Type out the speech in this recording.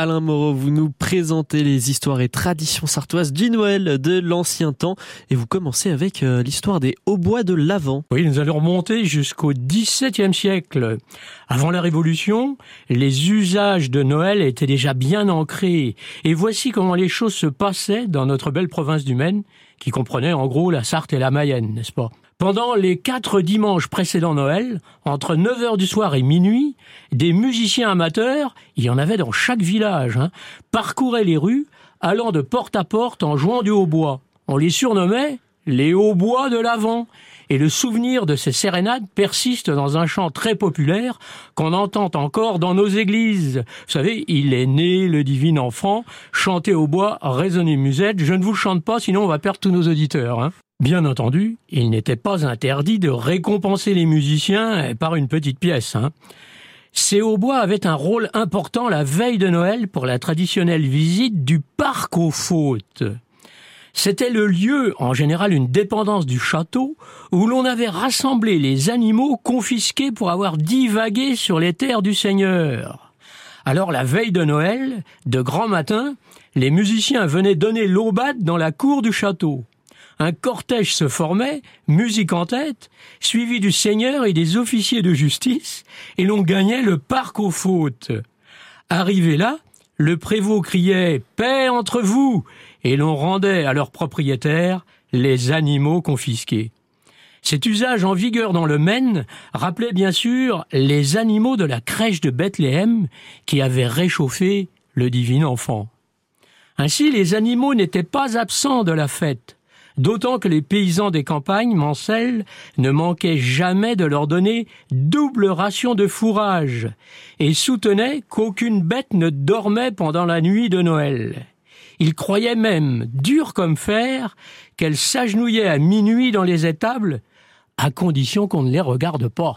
Alain Moreau, vous nous présentez les histoires et traditions sartoises du Noël de l'ancien temps et vous commencez avec euh, l'histoire des hautbois de l'Avent. Oui, nous allons remonter jusqu'au XVIIe siècle. Avant la Révolution, les usages de Noël étaient déjà bien ancrés et voici comment les choses se passaient dans notre belle province du Maine qui comprenait en gros la Sarthe et la Mayenne, n'est-ce pas? Pendant les quatre dimanches précédant Noël, entre 9 heures du soir et minuit, des musiciens amateurs, il y en avait dans chaque village, hein, parcouraient les rues, allant de porte à porte en jouant du hautbois. On les surnommait les hautbois de l'Avent. Et le souvenir de ces sérénades persiste dans un chant très populaire qu'on entend encore dans nos églises. Vous savez, il est né le divin enfant, chanté au bois, résonner musette. Je ne vous chante pas, sinon on va perdre tous nos auditeurs. Hein. Bien entendu, il n'était pas interdit de récompenser les musiciens par une petite pièce. Hein. Ces hautbois avaient un rôle important la veille de Noël pour la traditionnelle visite du parc aux fautes. C'était le lieu, en général une dépendance du château, où l'on avait rassemblé les animaux confisqués pour avoir divagué sur les terres du Seigneur. Alors la veille de Noël, de grand matin, les musiciens venaient donner l'aubade dans la cour du château un cortège se formait, musique en tête, suivi du seigneur et des officiers de justice, et l'on gagnait le parc aux fautes. Arrivé là, le prévôt criait Paix entre vous et l'on rendait à leurs propriétaires les animaux confisqués. Cet usage en vigueur dans le Maine rappelait bien sûr les animaux de la crèche de Bethléem qui avaient réchauffé le divin enfant. Ainsi les animaux n'étaient pas absents de la fête d'autant que les paysans des campagnes mancelles ne manquaient jamais de leur donner double ration de fourrage, et soutenaient qu'aucune bête ne dormait pendant la nuit de Noël. Ils croyaient même, dur comme fer, qu'elles s'agenouillaient à minuit dans les étables, à condition qu'on ne les regarde pas.